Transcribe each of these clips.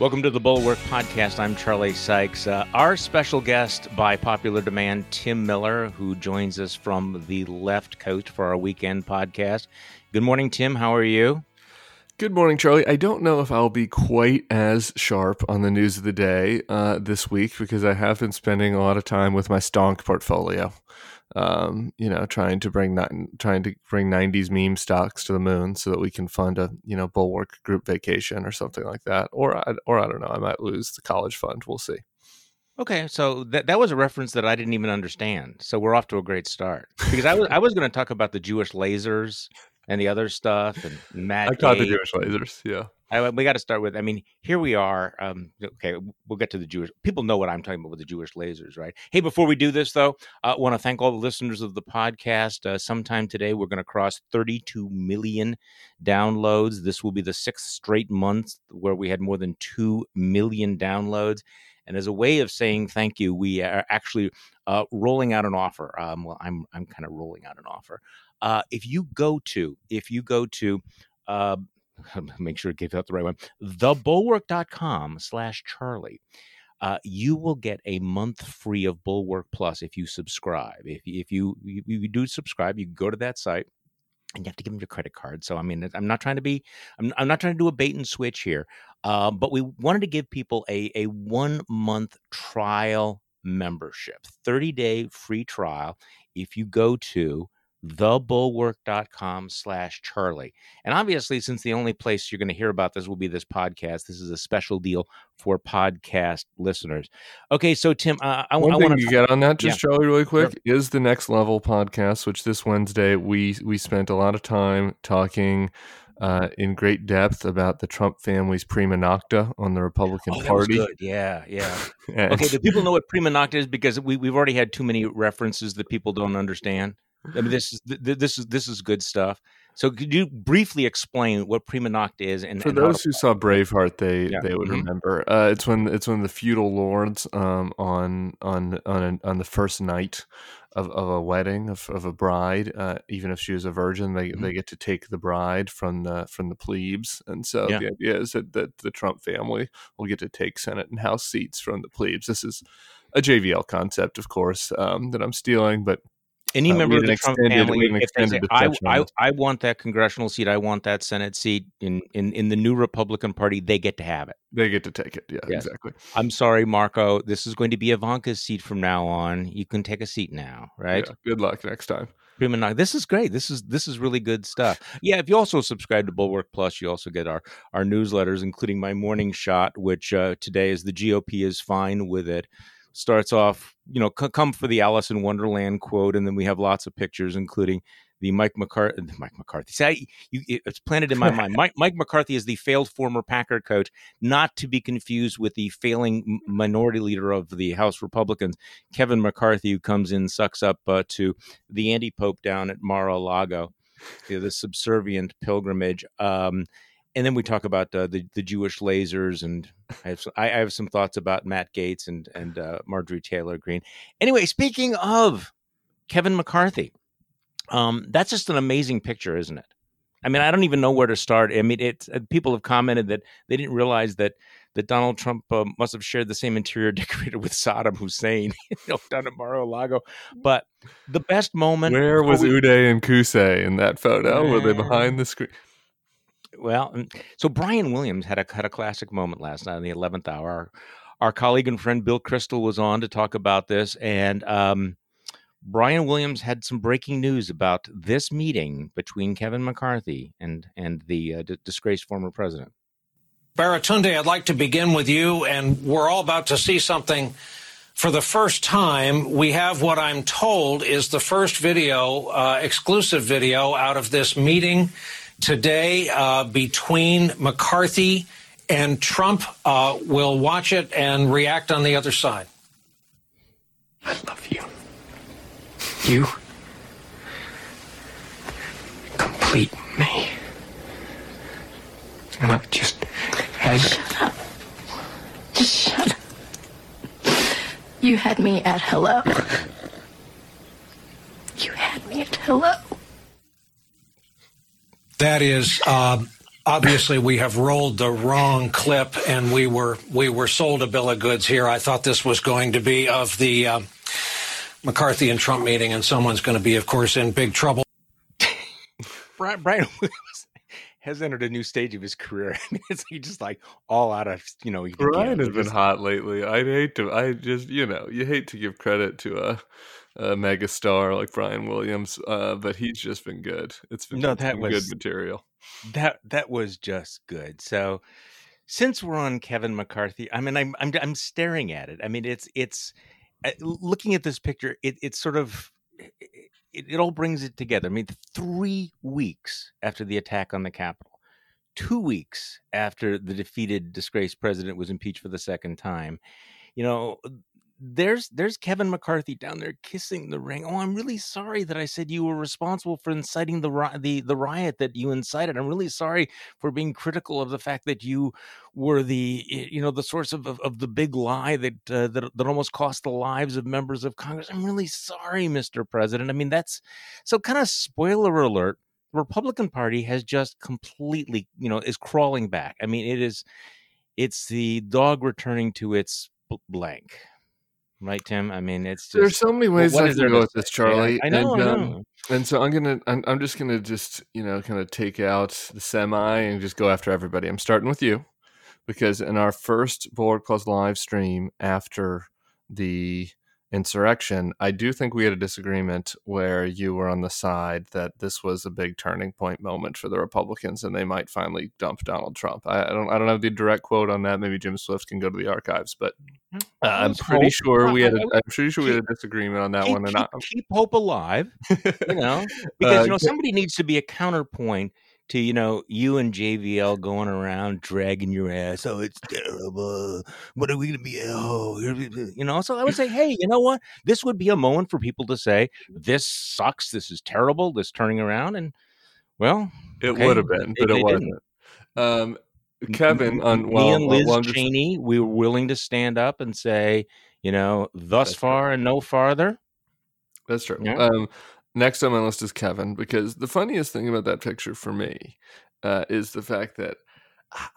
Welcome to the Bulwark Podcast. I'm Charlie Sykes. Uh, our special guest, by popular demand, Tim Miller, who joins us from the left coast for our weekend podcast. Good morning, Tim. How are you? Good morning, Charlie. I don't know if I'll be quite as sharp on the news of the day uh, this week because I have been spending a lot of time with my stonk portfolio um, you know, trying to bring trying to bring '90s meme stocks to the moon so that we can fund a you know bulwark group vacation or something like that. Or I, or I don't know, I might lose the college fund. We'll see. Okay, so that that was a reference that I didn't even understand. So we're off to a great start because I was I was going to talk about the Jewish lasers and the other stuff and Matt. I caught the Jewish lasers. Yeah. I, we got to start with. I mean, here we are. Um, okay, we'll get to the Jewish. People know what I'm talking about with the Jewish lasers, right? Hey, before we do this, though, I uh, want to thank all the listeners of the podcast. Uh, sometime today, we're going to cross 32 million downloads. This will be the sixth straight month where we had more than two million downloads. And as a way of saying thank you, we are actually uh, rolling out an offer. Um, well, I'm I'm kind of rolling out an offer. Uh, if you go to if you go to uh, make sure to give out the right one, thebulwark.com slash Charlie. Uh, you will get a month free of Bulwark Plus if you subscribe. If, if you, you, you do subscribe, you go to that site and you have to give them your credit card. So I mean, I'm not trying to be, I'm, I'm not trying to do a bait and switch here, uh, but we wanted to give people a a one month trial membership, 30 day free trial. If you go to thebulwark.com slash charlie and obviously since the only place you're going to hear about this will be this podcast this is a special deal for podcast listeners okay so tim uh, I, One I want to get on that just yeah. charlie really quick sure. is the next level podcast which this wednesday we we spent a lot of time talking uh, in great depth about the Trump family's prima nocte on the Republican oh, Party. Yeah, yeah. okay, do people know what prima nocte is? Because we, we've already had too many references that people don't understand. I mean, this is this is this is good stuff. So, could you briefly explain what prima nocte is? And for and those who saw Braveheart, they Yeah. they would Mhm. remember. Uh, it's when it's when the feudal lords um, on on on on the first night of, of a wedding of, of a bride, uh, even if she was a virgin, they, Mhm. they get to take the bride from the from the plebes, and so Yeah. the idea is that, that the Trump family will get to take Senate and House seats from the plebes. This is a JVL concept, of course, um, that I'm stealing, but any uh, member of the Trump extended- family, had an if they say, I, I. I want that congressional seat, I want that Senate seat in, in, in the new Republican Party, they get to have it. they get to take it. Yeah, exactly. I'm sorry, Marco. This is going to be Ivanka's seat from now on. You can take a seat now, right? Yeah, good luck next time. Prima This is great. This is this is really good stuff. Yeah, if you also subscribe to Bulwark Plus, you also get our our newsletters, including my morning shot, which uh, today is the GOP is fine with it. Starts off, you know, come for the Alice in Wonderland quote, and then we have lots of pictures, including the Mike McCarthy. Mike McCarthy. See, I, you, it's planted in my mind. Mike, Mike McCarthy is the failed former Packer coach, not to be confused with the failing minority leader of the House Republicans, Kevin McCarthy, who comes in, sucks up uh, to the anti pope down at Mar-a-Lago, you know, the subservient pilgrimage. Um, and then we talk about uh, the the Jewish lasers, and I have some, I I have some thoughts about Matt Gaetz and and uh, Marjorie Taylor Greene. Anyway, speaking of Kevin McCarthy, um, that's just an amazing picture, isn't it? I mean, I don't even know where to start. I mean, it uh, people have commented that they didn't realize that that Donald Trump uh, must have shared the same interior decorator with Saddam Hussein, you know, down at Mar-a-Lago. But the best moment Where was we- Uday and Qusay in that photo? Were they behind the screen? Well, so Brian Williams had a had a classic moment last night in the eleventh hour. Our, our colleague and friend Bill Kristol was on to talk about this, and um, Brian Williams had some breaking news about this meeting between Kevin McCarthy and and the uh, d- disgraced former president. Baratunde, I'd like to begin with you, and we're all about to see something for the first time. We have what I'm told is the first video, uh, exclusive video, out of this meeting today uh, between McCarthy and Trump. Uh, we'll watch it and react on the other side. I love you. You complete me. And I just had Just shut up. You had me at hello. You had me at hello. That is um, obviously we have rolled the wrong clip and we were we were sold a bill of goods here. I thought this was going to be of the um, McCarthy and Trump meeting, and someone's going to be, of course, in big trouble. Brian, Brian has entered a new stage of his career. I mean, it's he just like all out of you know. Brian has been hot lately. I hate to. I just you know you hate to give credit to a, a mega star like Brian Williams, uh, but he's just been good. It's been no that was good material. That that was just good. So since we're on Kevin McCarthy, I mean, I'm I'm I'm staring at it. I mean, it's it's uh, looking at this picture. It it's sort of it, it all brings it together. I mean, three weeks after the attack on the Capitol, two weeks after the defeated, disgraced president was impeached for the second time, you know, there's there's Kevin McCarthy down there kissing the ring. Oh, I'm really sorry that I said you were responsible for inciting the the the riot that you incited. I'm really sorry for being critical of the fact that you were the you know the source of of, of the big lie that uh, that that almost cost the lives of members of Congress. I'm really sorry, Mr. President. I mean, that's so kind of spoiler alert. The Republican Party has just completely, you know, is crawling back. I mean, it is it's the dog returning to its blank right, Tim? I mean, it's just, there's so many ways I can go with this, Charlie. Yeah, I know, and, I um, know. and so I'm gonna, I'm, I'm just gonna just you know kind of take out the semi and just go after everybody. I'm starting with you because in our first Board Plus live stream after the insurrection, I do think we had a disagreement where you were on the side that this was a big turning point moment for the Republicans and they might finally dump Donald Trump. I, I don't I don't have the direct quote on that. Maybe Jim Swift can go to the archives, but uh, I'm pretty sure we had a, I'm pretty sure we had a disagreement on that keep, one. And keep, I, keep hope alive, you know, because Uh, you know somebody needs to be a counterpoint to you know you and JVL going around dragging your ass. Oh, it's terrible. What are we gonna be? Oh, you know. So I would say, hey, you know what? This would be a moment for people to say, this sucks. This is terrible. This turning around, and well, it okay, would have been, but it didn't. wasn't. Um, Kevin on me and Liz well, just- Cheney, we were willing to stand up and say, you know, thus That's far and no farther. That's true. Yeah. Um, next on my list is Kevin because the funniest thing about that picture for me uh, is the fact that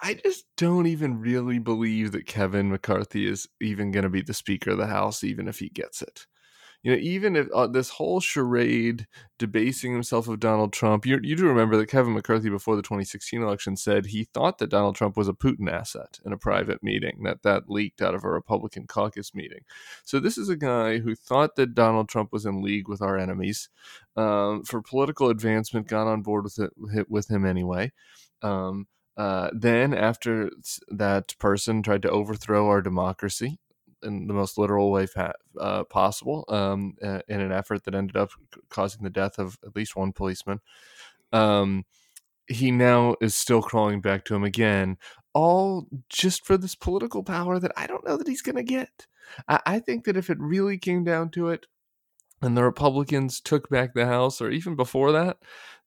I- just don't even really believe that Kevin McCarthy is even going to be the Speaker of the House, even if he gets it. You know, even if uh, this whole charade debasing himself of Donald Trump, you, you do remember that Kevin McCarthy before the 2016 election said he thought that Donald Trump was a Putin asset in a private meeting that that leaked out of a Republican caucus meeting. So this is a guy who thought that Donald Trump was in league with our enemies um, for political advancement. Got on board with it with him anyway. Um, uh, then, after that person tried to overthrow our democracy in the most literal way uh, possible, um, in an effort that ended up causing the death of at least one policeman, um, he now is still crawling back to him again, all just for this political power that I don't know that he's going to get. I, I think that if it really came down to it, and the Republicans took back the House, or even before that,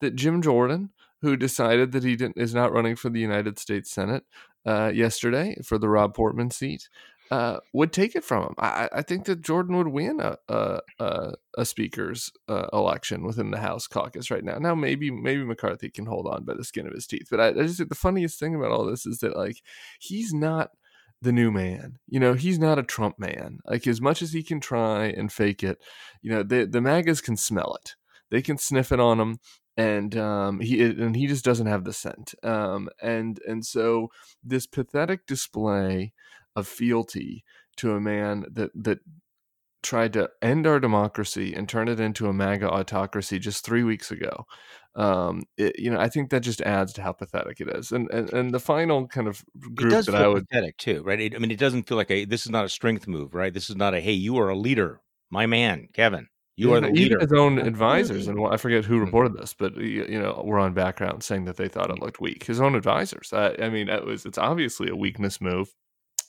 that Jim Jordan, who decided that he didn't, is not running for the United States Senate uh, yesterday for the Rob Portman seat, uh, would take it from him. I, I think that Jordan would win a a, a, speaker's uh, election within the House caucus right now. Now maybe maybe McCarthy can hold on by the skin of his teeth, but I, I just think the funniest thing about all this is that like he's not the new man. You know, he's not a Trump man. Like as much as he can try and fake it, you know, the the MAGAs can smell it. They can sniff it on him, and um, he and he just doesn't have the scent. Um, and and so this pathetic display of fealty to a man that that tried to end our democracy and turn it into a MAGA autocracy just three weeks ago. Um, it, you know, I think that just adds to how pathetic it is. And and, and the final kind of It group does that I would pathetic too, right? It, I mean, it doesn't feel like a. This is not a strength move, right? This is not a. Hey, you are a leader, my man, Kevin. You are the even leader. his own advisors, and I forget who Mhm. reported this, but you you know, were on background saying that they thought it looked weak. His own advisors. I, I mean, it was it's obviously a weakness move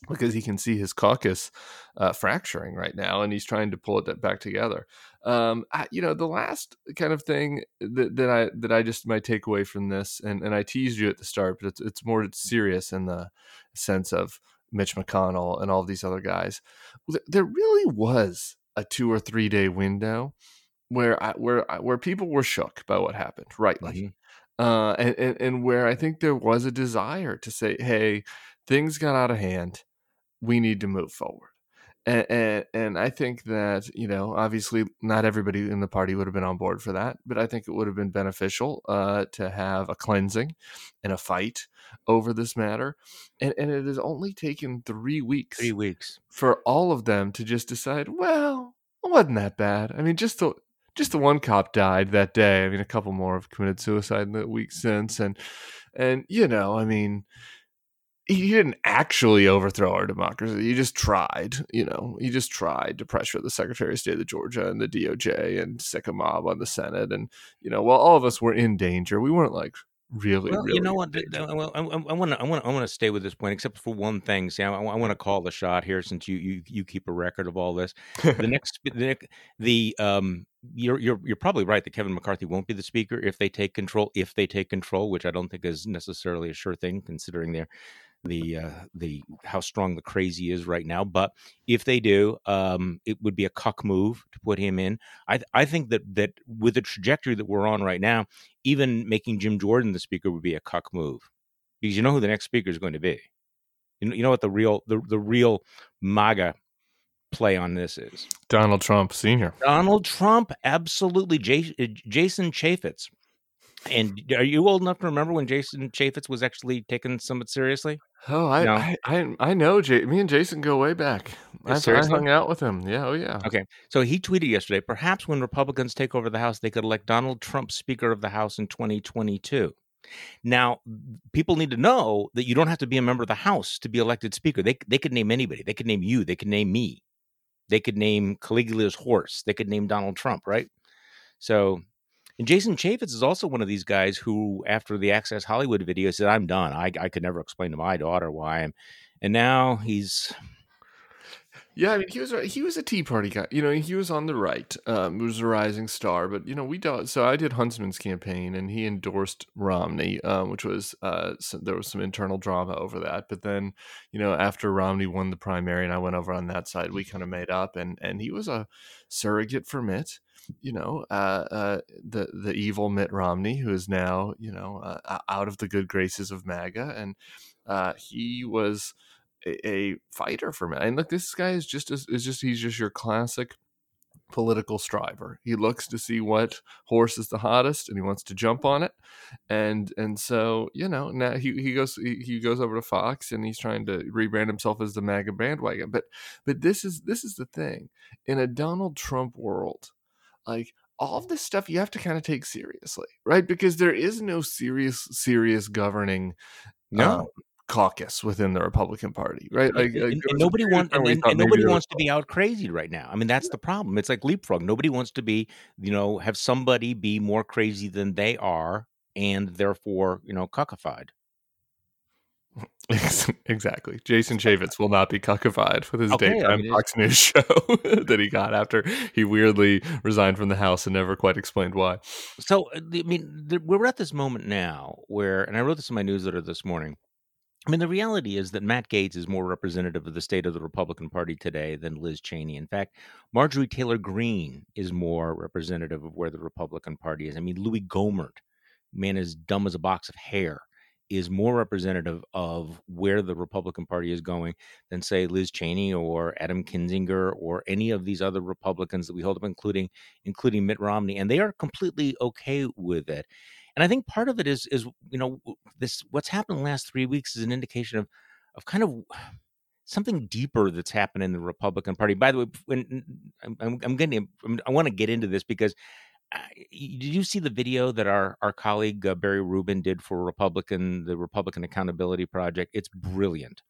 because he can see his caucus uh, fracturing right now, and he's trying to pull it back together. Um, I, you know, the last kind of thing that, that I that I just might take away from this, and, and I teased you at the start, but it's it's more serious in the sense of Mitch McConnell and all these other guys. There really was a two or three day window where I, where where people were shook by what happened, rightly. Mhm. uh, and, and and where I think there was a desire to say, "Hey, things got out of hand. We need to move forward." And, and, and I think that you know, obviously, not everybody in the party would have been on board for that, but I think it would have been beneficial uh, to have a cleansing and a fight over this matter. And and it has only taken three weeks, Three weeks. for all of them to just decide, well, it wasn't that bad. I mean, just the just the one cop died that day. I mean, a couple more have committed suicide in the week since, and and you know, I mean, he didn't actually overthrow our democracy. He just tried, you know, he just tried to pressure the Secretary of State of Georgia and the DOJ and sick a mob on the Senate. And, you know, while all of us were in danger, we weren't like really, Well, really. you know what? danger. I want to. I want to. I want to stay with this point, except for one thing. See, I, want to call the shot here, since you you you keep a record of all this. The next, the the um, you're you're you're probably right that Kevin McCarthy won't be the speaker if they take control. If they take control, which I don't think is necessarily a sure thing, considering their the uh, the how strong the crazy is right now. But if they do, um, it would be a cuck move to put him in. I th- I think that that with the trajectory that we're on right now, even making Jim Jordan the speaker would be a cuck move because you know who the next speaker is going to be. You know, you know what the real the, the real MAGA play on this is. Donald Trump Sr. Donald Trump, absolutely. J- uh, Jason Chaffetz. And are you old enough to remember when Jason Chaffetz was actually taken somewhat seriously? Oh, I, No. I, I, I know. J- me and Jason go way back. Uh, I, I hung out with him. Yeah. Oh, yeah. Okay. So he tweeted yesterday perhaps when Republicans take over the House, they could elect Donald Trump Speaker of the House in 2022. Now, people need to know that you don't have to be a member of the House to be elected Speaker. They, they could name anybody. They could name you. They could name me. They could name Caligula's horse. They could name Donald Trump, right? So, and Jason Chaffetz is also one of these guys who, after the Access Hollywood video, said, I'm done. I, I could never explain to my daughter why I'm. And now he's Yeah, I mean, he was he was a Tea Party guy. You know, he was on the right. Um, he was a rising star, but you know, we don't. So I did Huntsman's campaign, and he endorsed Romney, um, which was uh, so there was some internal drama over that. But then, you know, after Romney won the primary, and I went over on that side, we kind of made up, and and he was a surrogate for Mitt. You know, uh, uh, the the evil Mitt Romney, who is now you know uh, out of the good graces of MAGA, and uh, he was a, a fighter for me. And look, this guy is just is just he's just your classic political striver. He looks to see what horse is the hottest, and he wants to jump on it. And and so you know now he, he goes he, he goes over to Fox and he's trying to rebrand himself as the MAGA bandwagon. But but this is this is the thing in a Donald Trump world, like all of this stuff you have to kind of take seriously, right? Because there is no serious serious governing no. um, caucus within the Republican Party, right? Like, and, like, and there was a nobody wants and, and- nobody wants to be out crazy right now. I mean, that's the problem. It's like leapfrog. Nobody wants to be, you know, have somebody be more crazy than they are, and therefore, you know, cuckified. Exactly. Jason Chaffetz will not be cuckified with his Okay, I daytime mean, Fox News show that he got after he weirdly resigned from the House and never quite explained why. So, uh, I mean, we're at this moment now where, and I wrote this in my newsletter this morning. I mean, the reality is that Matt Gaetz is more representative of the state of the Republican Party today than Liz Cheney. In fact, Marjorie Taylor Greene is more representative of where the Republican Party is. I mean, Louis Gohmert, man as dumb as a box of hair, is more representative of where the Republican Party is going than, say, Liz Cheney or Adam Kinzinger or any of these other Republicans that we hold up, including including Mitt Romney, and they are completely okay with it. And I think part of it is is you know this what's happened in the last three weeks is an indication of of kind of something deeper that's happened in the Republican Party. By the way, when I'm, I'm, getting I want to get into this because did you see the video that our our colleague uh, Barry Rubin did for Republican the Republican Accountability Project? It's brilliant,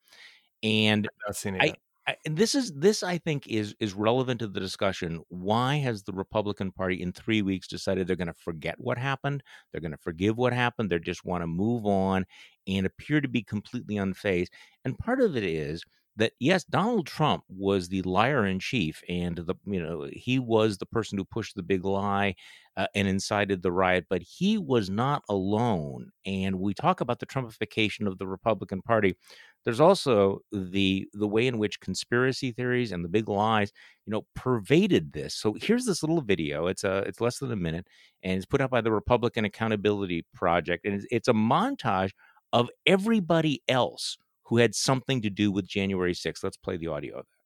and Not seen it I- I, and this is this I think is is relevant to the discussion. Why has the Republican Party in three weeks decided they're going to forget what happened? They're going to forgive what happened. They just want to move on and appear to be completely unfazed. And part of it is that yes, Donald Trump was the liar in chief, and the you know he was the person who pushed the big lie uh, and incited the riot, but he was not alone. And we talk about the Trumpification of the Republican Party. There's also the the way in which conspiracy theories and the big lies, you know, pervaded this. So here's this little video. It's a it's less than a minute, and it's put out by the Republican Accountability Project, and it's, it's a montage of everybody else who had something to do with January 6th. Let's play the audio of that.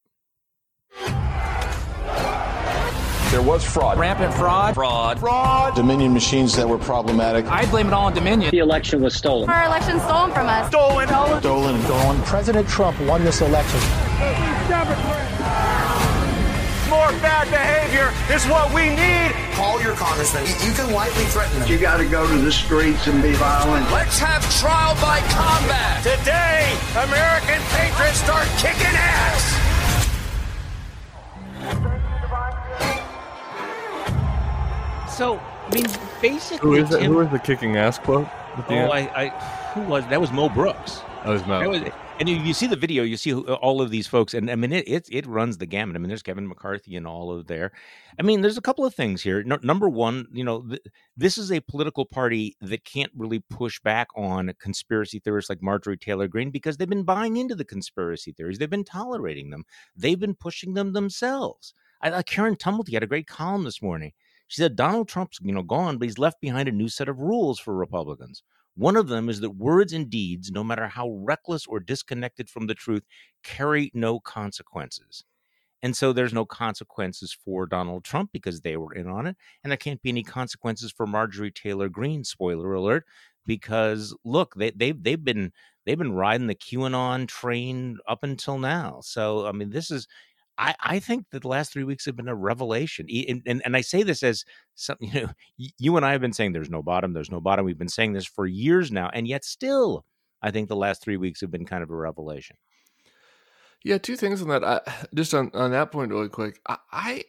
There was fraud. Rampant fraud. Fraud. Fraud. Dominion machines that were problematic. I blame it all on Dominion. The election was stolen. Our election stolen from us. Stolen. Stolen. Stolen. Stolen. President Trump won this election. More bad behavior is what we need. Call your congressman. You can lightly threaten them. You got to go to the streets and be violent. Let's have trial by combat. Today, American patriots start kicking ass. So, I mean, basically, Who is, it, Tim- who is the kicking ass quote? oh. I, I, who was that? Was Mo Brooks? That was Mo. That was, and you, you see the video, you see all of these folks, and I mean, it, it it runs the gamut. I mean, there's Kevin McCarthy and all of there. I mean, there's a couple of things here. No, number one, you know, th- this is a political party that can't really push back on conspiracy theorists like Marjorie Taylor Greene because they've been buying into the conspiracy theories. They've been tolerating them. They've been pushing them themselves. I, uh, Karen Tumulty had a great column this morning. She said Donald Trump's you know gone, but he's left behind a new set of rules for Republicans. One of them is that words and deeds, no matter how reckless or disconnected from the truth, carry no consequences. And so there's no consequences for Donald Trump because they were in on it. And there can't be any consequences for Marjorie Taylor Greene, spoiler alert, because look, they, they've they've been they've been riding the QAnon train up until now. So I mean, this is I, I think that the last three weeks have been a revelation. And, and, and I say this as something, you know, you and I have been saying there's no bottom, there's no bottom. We've been saying this for years now. And yet still, I think the last three weeks have been kind of a revelation. Yeah, two things on that. I, just on, on that point, really quick. I, I,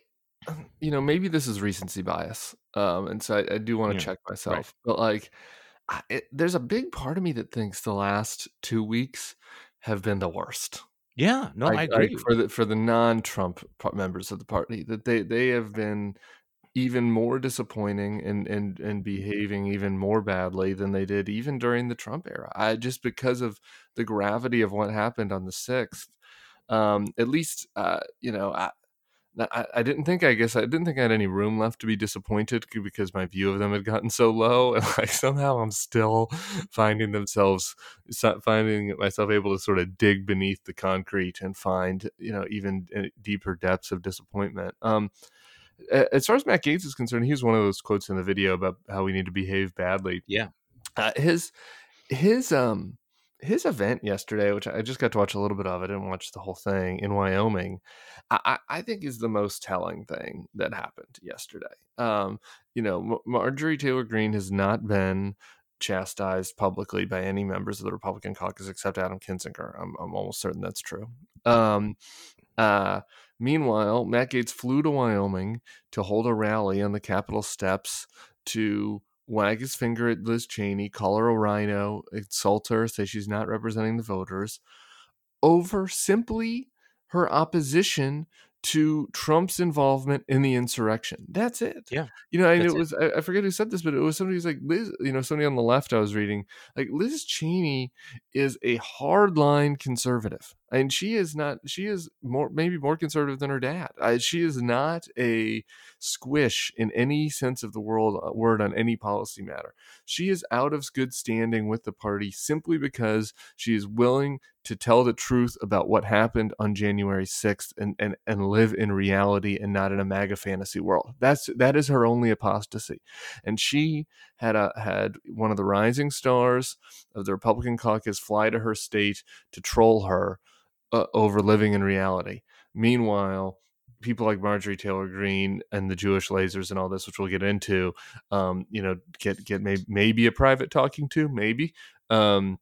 you know, maybe this is recency bias, um, and so I, I do want to Yeah, check myself. But like, I, it, there's a big part of me that thinks the last two weeks have been the worst. Yeah, no, I Like- agree. like for the for the non-Trump members of the party that they they have been even more disappointing and and and behaving even more badly than they did even during the Trump era. I just because of the gravity of what happened on the sixth. Um, at least uh, you know I, I I didn't think I guess I didn't think I had any room left to be disappointed because my view of them had gotten so low and like somehow I'm still finding themselves finding myself able to sort of dig beneath the concrete and find you know even deeper depths of disappointment. Um, as far as Matt Gaetz is concerned, he was one of those quotes in the video about how we need to behave badly. Yeah. Uh, his his um his event yesterday, which I just got to watch a little bit of, I didn't watch the whole thing in Wyoming. I, I think is the most telling thing that happened yesterday. Um, you know, Mar- Marjorie Taylor Greene has not been chastised publicly by any members of the Republican caucus except Adam Kinzinger. I'm, I'm almost certain that's true. Um, uh, meanwhile, Matt Gaetz flew to Wyoming to hold a rally on the Capitol steps to wag his finger at Liz Cheney, call her a rhino, insult her, say she's not representing the voters, over simply her opposition to Trump's involvement in the insurrection. That's it. Yeah. You know, and it it. was, I, I forget who said this, but it was somebody who's like, Liz, you know, somebody on the left I was reading, like Liz Cheney is a hardline conservative. And she is not, she is more, maybe more conservative than her dad. Uh, she is not a squish in any sense of the world, uh, word on any policy matter. She is out of good standing with the party simply because she is willing to tell the truth about what happened on January 6th and, and, and live in reality and not in a MAGA fantasy world. That's that is her only apostasy. And she had a had one of the rising stars of the Republican caucus fly to her state to troll her uh, over living in reality. Meanwhile, people like Marjorie Taylor Greene and the Jewish lasers and all this, which we'll get into, um, you know, get get maybe maybe a private talking to, maybe. Um,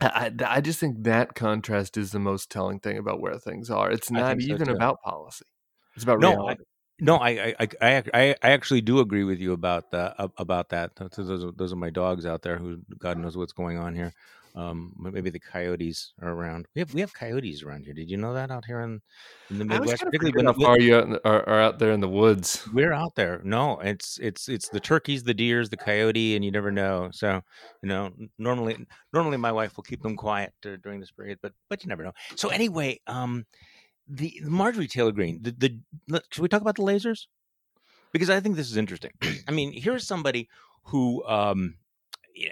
I, I just think that contrast is the most telling thing about where things are. It's not so, even too. about policy; it's about No, I. No, I, I, I, I, I actually do agree with you about that. About that, those are, those are my dogs out there who God knows what's going on here. Um, maybe the coyotes are around. We have we have coyotes around here. Did you know that out here in, in the Midwest? Particularly when how far you out are, are, out there in the woods. We're out there. No, it's it's it's the turkeys, the deers, the coyote, and you never know. So you know, normally normally my wife will keep them quiet during this period, but but you never know. So anyway, um, the Marjorie Taylor Greene. The the should we talk about the lasers? Because I think this is interesting. I mean, here's somebody who um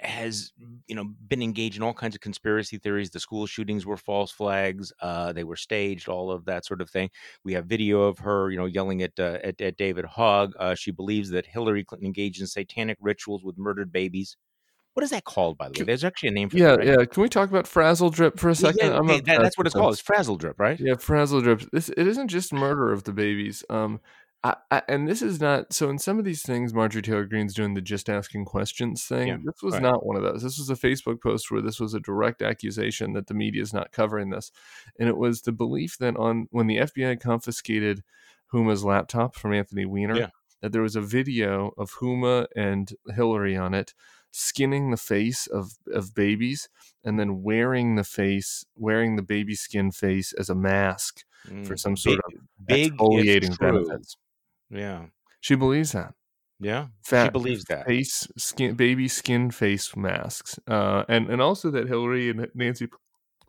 has you know been engaged in all kinds of conspiracy theories. The school shootings were false flags uh, they were staged all of that sort of thing. We have video of her you know yelling at uh, at, at, david hogg. Uh, she believes that hillary clinton engaged in satanic rituals with murdered babies. What is that called by the way? There's actually a name for yeah it, right? yeah can we talk about Frazzledrip for a second? Yeah, yeah, that, that's what it's called. It's Frazzledrip right? Yeah Frazzledrip this, it isn't just murder of the babies. Um I, I, and this is not so. In some of these things, Marjorie Taylor Greene's doing the just asking questions thing. Yeah, this was right. not one of those. This was a Facebook post where this was a direct accusation that the media is not covering this, and it was the belief that on when the FBI confiscated Huma's laptop from Anthony Weiner, Yeah. that there was a video of Huma and Hillary on it skinning the face of of babies and then wearing the face wearing the baby skin face as a mask for Mm, some sort big- of exfoliating benefits. Yeah She believes that. yeah she believes that face skin baby skin face masks. Uh and and also that Hillary and Nancy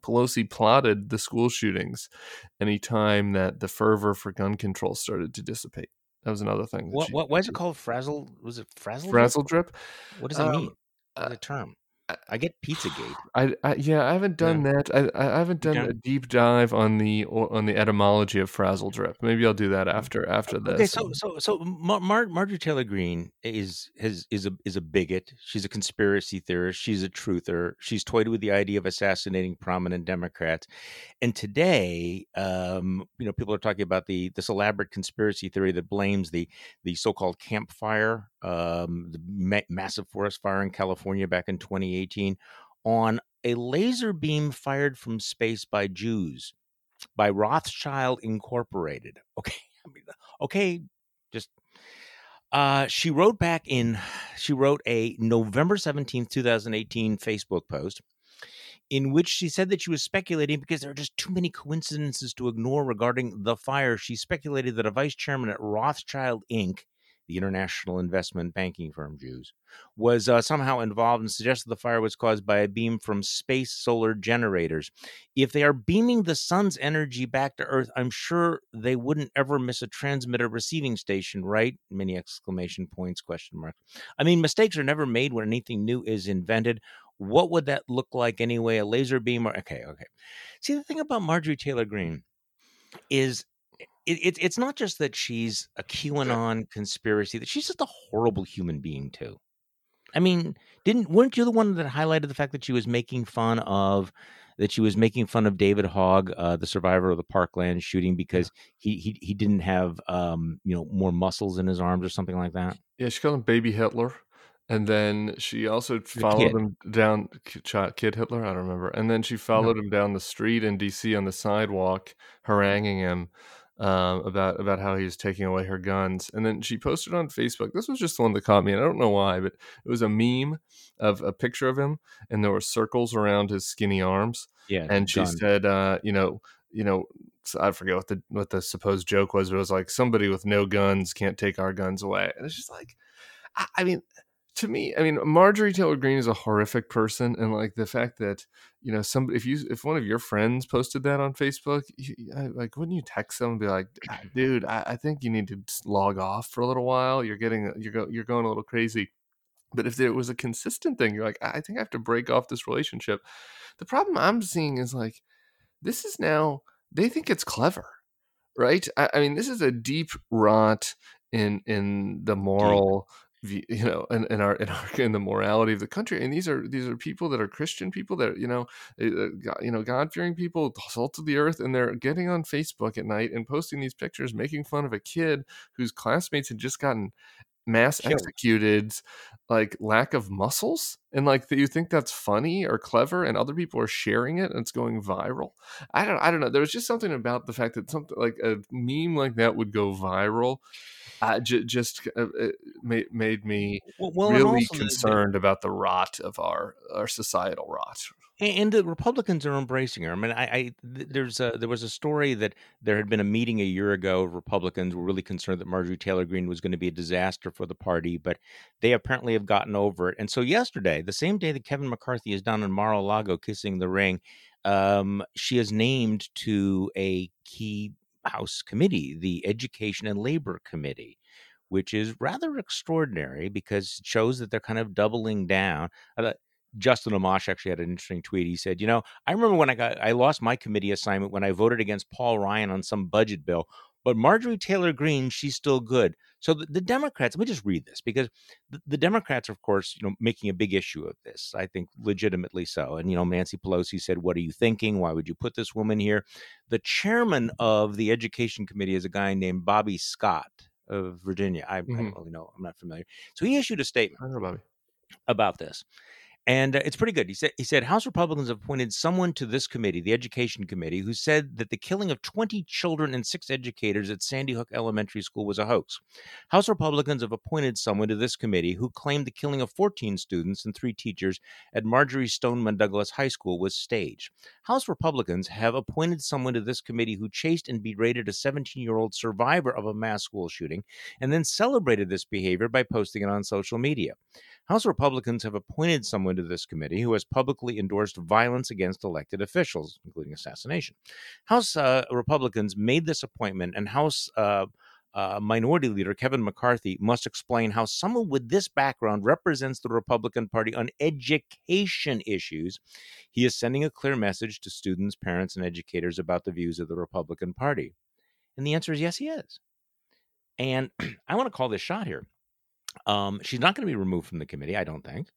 Pelosi plotted the school shootings anytime that the fervor for gun control started to dissipate. That was another thing. that what, what why is it called frazzle was it Frazzledrip? Frazzle drip? what does it Um, mean What is the term i get pizzagate I, I yeah, I haven't done that. I I haven't done a deep dive on the on the etymology of Frazzledrip. Maybe I'll do that after after this. Okay, so so so Mar- Mar- Marjorie Taylor Greene is has is a is a bigot. She's a conspiracy theorist. She's a truther. She's toyed with the idea of assassinating prominent Democrats. And today, um, you know, people are talking about the this elaborate conspiracy theory that blames the the so-called campfire, um, the ma- massive forest fire in California back in 2018, on a laser beam fired from space by Jews by Rothschild Incorporated. Okay, I mean, okay, just uh, she wrote back in. She wrote a November seventeenth, two thousand eighteen, Facebook post in which she said that she was speculating because there are just too many coincidences to ignore regarding the fire. She speculated that a vice chairman at Rothschild Inc., the international investment banking firm Jews, was uh, somehow involved and suggested the fire was caused by a beam from space solar generators. If they are beaming the sun's energy back to Earth, I'm sure they wouldn't ever miss a transmitter receiving station, right? Many exclamation points, question mark. I mean, mistakes are never made when anything new is invented. What would that look like anyway? A laser beam or okay, okay. See, the thing about Marjorie Taylor Greene is it, it, it's not just that she's a QAnon conspiracy; that she's just a horrible human being too. I mean, didn't weren't you the one that highlighted the fact that she was making fun of that she was making fun of David Hogg, uh, the survivor of the Parkland shooting, because he he he didn't have um you know more muscles in his arms or something like that. Yeah, she called him Baby Hitler, and then she also followed kid. him down. Kid Hitler, I don't remember. And then she followed him down the street in D.C. on the sidewalk, haranguing him um, about about how he was taking away her guns. And then she posted on Facebook. This was just the one that caught me, and I don't know why, but it was a meme of a picture of him, and there were circles around his skinny arms. Yeah, and she said, uh, you know, you know. I forget what the what the supposed joke was. But it was like somebody with no guns can't take our guns away, and it's just like, I, I mean, to me, I mean, Marjorie Taylor Greene is a horrific person, and like the fact that you know, some if you if one of your friends posted that on Facebook, you, I, like wouldn't you text them and be like, "Ah, dude, I, I think you need to log off for a little while. You're getting you're go, you're going a little crazy. But if there was a consistent thing, you're like, I think I have to break off this relationship. The problem I'm seeing is like, this is now they think it's clever, right? I, I mean, this is a deep rot in in the moral you know in, in our in our in the morality of the country and these are these are people that are christian people that you know uh, God- you know god-fearing people salt of the earth and they're getting on facebook at night and posting these pictures making fun of a kid whose classmates had just gotten mass executed like lack of muscles and like that you think that's funny or clever and other people are sharing it and it's going viral? I don't i don't know there was just something about the fact that something like a meme like that would go viral uh, j- just uh, made, made me Well, well, really also the- the- concerned about the rot of our our societal rot And the Republicans are embracing her. I mean, I, I there's a, there was a story that there had been a meeting a year ago. Republicans were really concerned that Marjorie Taylor Greene was going to be a disaster for the party, but they apparently have gotten over it. And so yesterday, the same day that Kevin McCarthy is down in Mar-a-Lago kissing the ring, um, she is named to a key House committee, the Education and Labor Committee. Which is rather extraordinary because it shows that they're kind of doubling down. Justin Amash actually had an interesting tweet. He said, "You know, I remember when I got I lost my committee assignment when I voted against Paul Ryan on some budget bill, but Marjorie Taylor Greene, she's still good." So the, the Democrats, let me just read this because the, the Democrats, are, of course, you know, making a big issue of this. I think legitimately so. And you know, Nancy Pelosi said, "What are you thinking? Why would you put this woman here?" The chairman of the Education Committee is a guy named Bobby Scott of Virginia. I, I Mhm. don't really know. I'm not familiar. So he issued a statement i know about this. And uh, it's pretty good. He said he said House Republicans have appointed someone to this committee, the Education Committee, who said that the killing of 20 children and six educators at Sandy Hook Elementary School was a hoax. House Republicans have appointed someone to this committee who claimed the killing of 14 students and three teachers at Marjory Stoneman Douglas High School was staged. House Republicans have appointed someone to this committee who chased and berated a 17-year-old survivor of a mass school shooting and then celebrated this behavior by posting it on social media. House Republicans have appointed someone to this committee who has publicly endorsed violence against elected officials, including assassination. House uh, Republicans made this appointment, and House uh, uh, Minority Leader Kevin McCarthy must explain how someone with this background represents the Republican Party on education issues. He is sending a clear message to students, parents, and educators about the views of the Republican Party. And the answer is yes, he is. And I want to call this shot here. Um, she's not going to be removed from the committee, I don't think.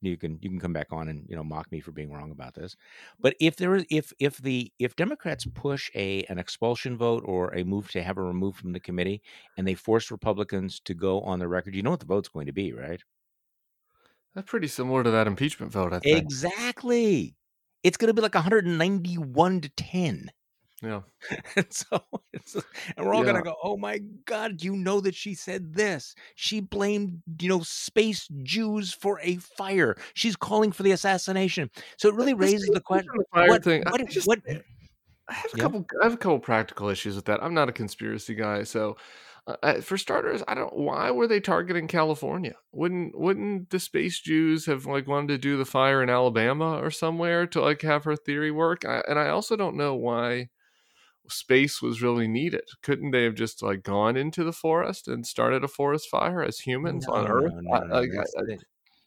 You can you can come back on and you know mock me for being wrong about this. But if there is if if the if Democrats push a an expulsion vote or a move to have her removed from the committee and they force Republicans to go on the record, you know what the vote's going to be, right? that's pretty similar to that impeachment vote i think Exactly. It's going to be like 191 to 10. Yeah and so and we're all Yeah. gonna go oh my god you know that she said this she blamed you know space jews for a fire she's calling for the assassination so it really raises the question the fire what, thing, I just- what I have a Yeah. couple. I have a couple practical issues with that. I'm not a conspiracy guy, so uh, uh, for starters, I don't. Why were they targeting California? Wouldn't Wouldn't the space Jews have like wanted to do the fire in Alabama or somewhere to like have her theory work? I, and I also don't know why space was really needed. Couldn't they have just like gone into the forest and started a forest fire as humans on No, Earth? no, no, I- no, like, I-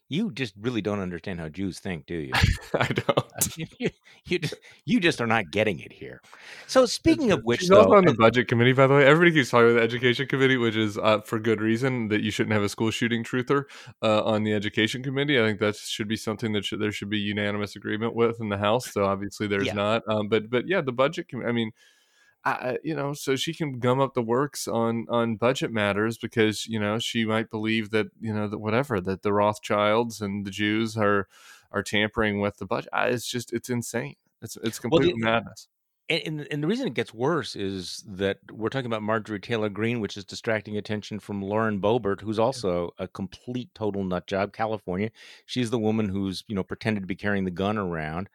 you just really don't understand how jews think do you I don't. you, you, just, you just are not getting it here so speaking of which She's though, also on the budget committee, by the way. Everybody keeps talking about the education committee, which is uh, for good reason that you shouldn't have a school shooting truther uh, on the education committee. I think that should be something that should, there should be unanimous agreement with in the House. So obviously there's Yeah. not. Um, but but yeah, the budget. Com- I mean, I, you know, so she can gum up the works on on budget matters because you know she might believe that you know that whatever that the Rothschilds and the Jews are are tampering with the budget. I, it's just it's insane. It's it's Well, the- complete madness. and, and, and the reason it gets worse is that we're talking about Marjorie Taylor Greene, which is distracting attention from Lauren Boebert, who's also a complete total nut job. California, she's the woman who's you know pretended to be carrying the gun around.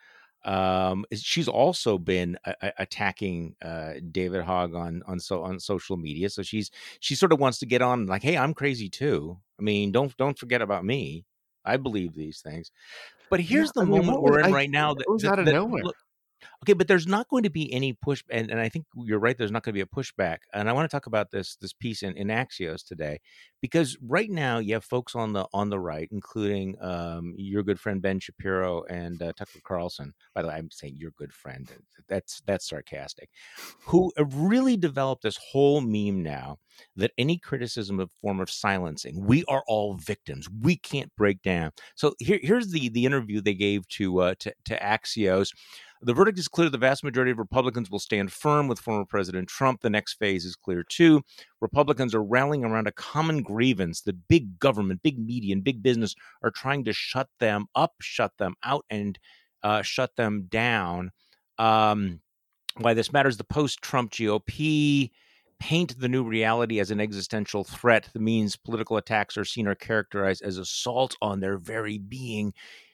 Um, she's also been a- attacking uh, David Hogg on on so on social media. So she's she sort of wants to get on like, hey, I'm crazy too. I mean, don't don't forget about me. I believe these things. But here's Yeah, the I moment was- we're in I- right now. that That, was that- out of that- nowhere. look, Okay, but there's not going to be any push, and, and I think you're right. There's not going to be a pushback, and I want to talk about this this piece in, in Axios today, because right now you have folks on the on the right, including um, your good friend Ben Shapiro and uh, Tucker Carlson. By the way, I'm saying your good friend. That's that's sarcastic. Who really developed this whole meme now that any criticism of form of silencing, we are all victims. We can't break down. So here, here's the the interview they gave to uh, to, to Axios. The verdict is clear. The vast majority of Republicans will stand firm with former President Trump. The next phase is clear too. Republicans are rallying around a common grievance that big government, big media, and big business are trying to shut them up, shut them out, and uh, shut them down. Um, why this matters the post Trump GOP paint the new reality as an existential threat that means political attacks are seen or characterized as assault on their very being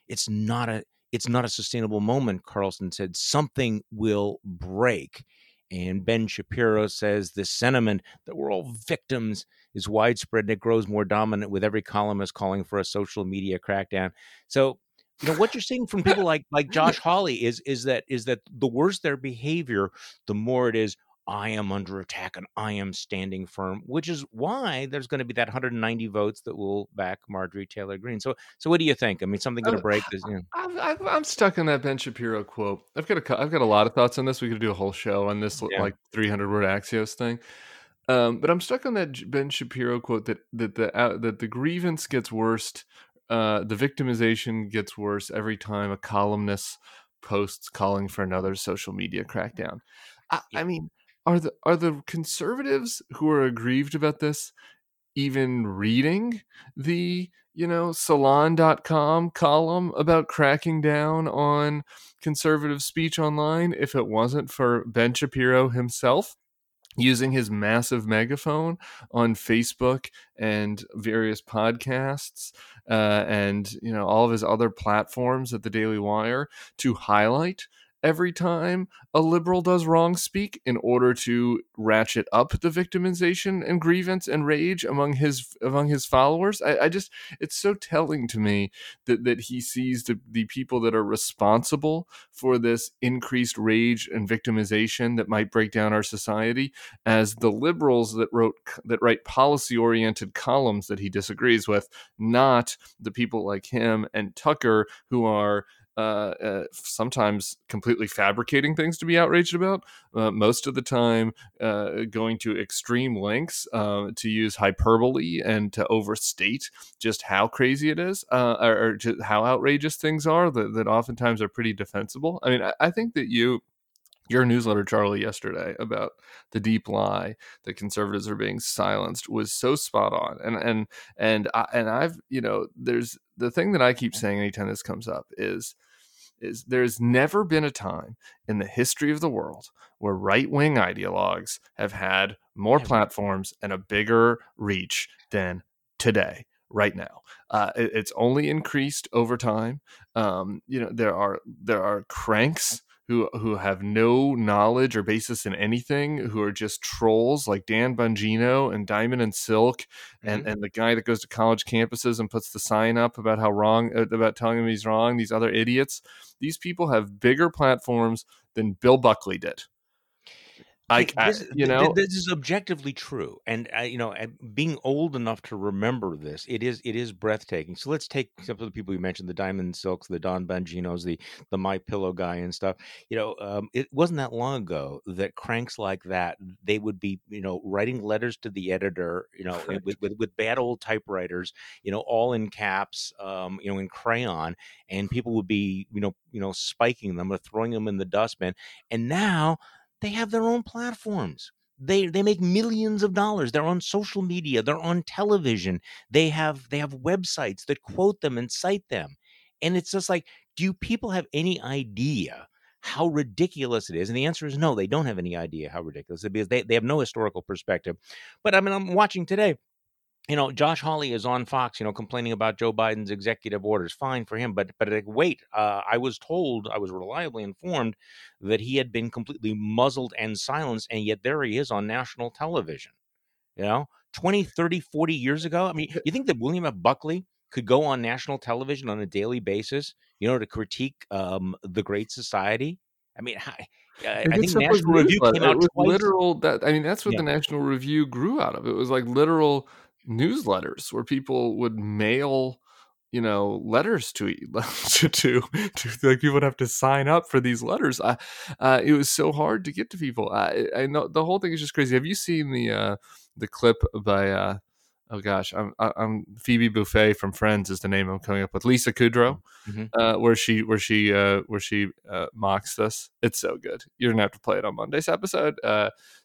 it's not a it's not a sustainable moment carlson said something will break. And ben shapiro says this sentiment that we're all victims is widespread and it grows more dominant with every columnist calling for a social media crackdown. So you know what you're seeing from people like like Josh Hawley is is that is that the worse their behavior, the more it is I am under attack and I am standing firm, which is why there's going to be that 190 votes that will back Marjorie Taylor Greene. So, so what do you think? I mean, something going to break this? You know. I'm, I'm, stuck on that Ben Shapiro quote. I've got a, I've got a lot of thoughts on this. We could do a whole show on this yeah. like 300 word Axios thing. Um, but I'm stuck on that Ben Shapiro quote that that the uh, that the grievance gets worse uh, the victimization gets worse every time a columnist posts calling for another social media crackdown. I, I mean, are the are the conservatives who are aggrieved about this even reading the you know salon.com column about cracking down on conservative speech online if it wasn't for Ben Shapiro himself using his massive megaphone on Facebook and various podcasts uh, and you know all of his other platforms at the Daily Wire to highlight every time a liberal does wrong speak in order to ratchet up the victimization and grievance and rage among his among his followers. I, I just it's so telling to me that that he sees the, the people that are responsible for this increased rage and victimization that might break down our society as the liberals that wrote that write policy oriented columns that he disagrees with, not the people like him and Tucker who are uh, uh, sometimes completely fabricating things to be outraged about. Uh, most of the time, uh, going to extreme lengths to use hyperbole and to overstate just how crazy it is, or, or how outrageous things are that, that oftentimes are pretty defensible. I mean, I, I think that you your newsletter, Charlie, yesterday about the deep lie that conservatives are being silenced was so spot on. And and and I, and I've you know there's the thing that I keep saying anytime this comes up is is there's never been a time in the history of the world where right wing ideologues have had more platforms and a bigger reach than today right now. Uh, it, it's only increased over time. Um, you know, there are there are cranks who who have no knowledge or basis in anything, who are just trolls like Dan Bongino and Diamond and Silk, and mm-hmm. and the guy that goes to college campuses and puts the sign up about how wrong uh, about telling him he's wrong. These other idiots. These people have bigger platforms than Bill Buckley did. Like this, you know, this is objectively true, and uh, you know, being old enough to remember this, it is it is breathtaking. So let's take some of the people you mentioned: the Diamond Silks, the Dan Bonginos, the the My Pillow guy, and stuff. You know, um, it wasn't that long ago that cranks like that they would be, you know, writing letters to the editor, you know, with, with, with bad old typewriters, you know, all in caps, um, you know, in crayon, and people would be, you know, you know, spiking them or throwing them in the dustbin, and now they have their own platforms. They they make millions of dollars. They're on social media. They're on television. They have they have websites that quote them and cite them. And it's just like, do people have any idea how ridiculous it is? And the answer is no, they don't have any idea how ridiculous it is because they, they have no historical perspective. But I mean, I'm watching today you know, Josh Hawley is on Fox, you know, complaining about Joe Biden's executive orders. Fine for him, but but wait, uh, I was told, I was reliably informed that he had been completely muzzled and silenced, and yet there he is on national television. You know, 20, 30, 40 years ago. I mean, you think that William F. Buckley could go on national television on a daily basis, you know, to critique um, the Great Society? I mean, I, I, I think National Review came out it was twice. literal. That I mean, that's what yeah. the National Review grew out of. It was like literal newsletters where people would mail you know letters to to to, to like people would have to sign up for these letters uh, uh, it was so hard to get to people I, I know the whole thing is just crazy have you seen the uh the clip by uh oh gosh, I'm I'm Phoebe Buffay from Friends is the name I'm coming up with. Lisa Kudrow, mm-hmm. uh, where she where she uh, where she uh, mocks this. It's so good. You're gonna have to play it on Monday's episode,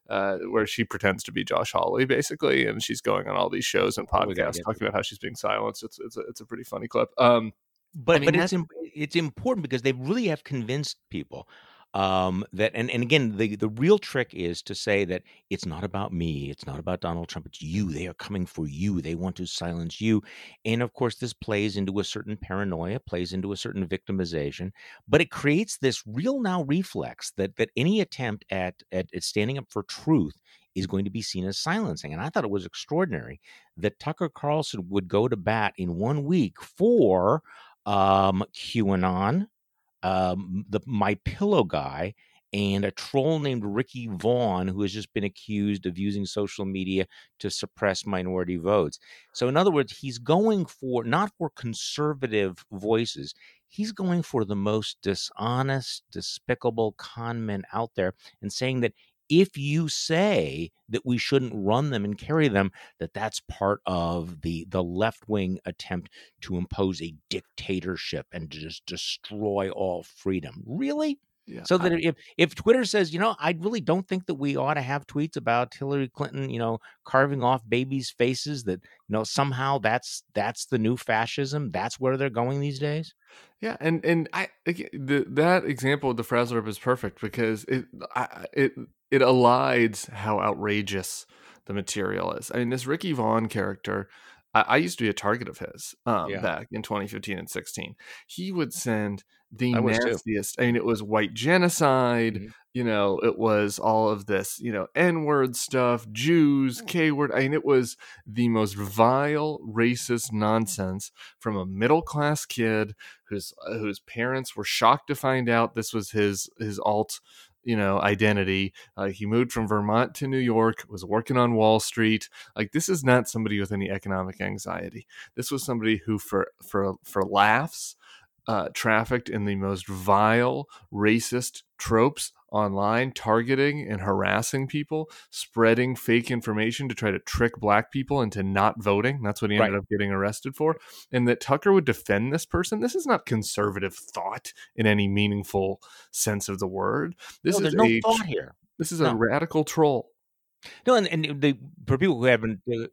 uh, where she pretends to be Josh Hawley basically, and she's going on all these shows and oh, podcasts talking about how she's being silenced. It's it's a, it's a pretty funny clip. Um, but I mean, but it's it's important because they really have convinced people um, that and, and again the, the real trick is to say that it's not about me it's not about donald trump it's you they are coming for you they want to silence you and of course this plays into a certain paranoia plays into a certain victimization but it creates this real now reflex that that any attempt at, at, at standing up for truth is going to be seen as silencing. And I thought it was extraordinary that Tucker Carlson would go to bat in one week for um, QAnon, um, the My Pillow guy, and a troll named Ricky Vaughn, who has just been accused of using social media to suppress minority votes. So, in other words, he's going for not for conservative voices, he's going for the most dishonest, despicable con men out there and saying that if you say that we shouldn't run them and carry them that that's part of the the left wing attempt to impose a dictatorship and to just destroy all freedom really yeah, so that I, if if Twitter says, you know, I really don't think that we ought to have tweets about Hillary Clinton, you know, carving off babies' faces, that you know somehow that's that's the new fascism. That's where they're going these days. Yeah, and and I the, that example of the Frazzler is perfect because it I, it it elides how outrageous the material is. I mean, this Ricky Vaughn character, I, I used to be a target of his um, yeah. back in 2015 and 16. He would send the I nastiest. I mean, it was white genocide. Mm-hmm. You know, it was all of this, you know, N word stuff, Jews, K word. I mean, it was the most vile, racist nonsense from a middle class kid whose uh, whose parents were shocked to find out this was his his alt you know identity. Uh, he moved from vermont to new york was working on wall street. Like this is not somebody with any economic anxiety. This was somebody who for for for laughs uh, trafficked in the most vile, racist tropes online, targeting and harassing people, spreading fake information to try to trick black people into not voting. That's what he ended right. up getting arrested for. And that Tucker would defend this person. This is not conservative thought in any meaningful sense of the word. This no, is no a, thought here. This is no. a radical troll. No, and, and the, for people who haven't, uh,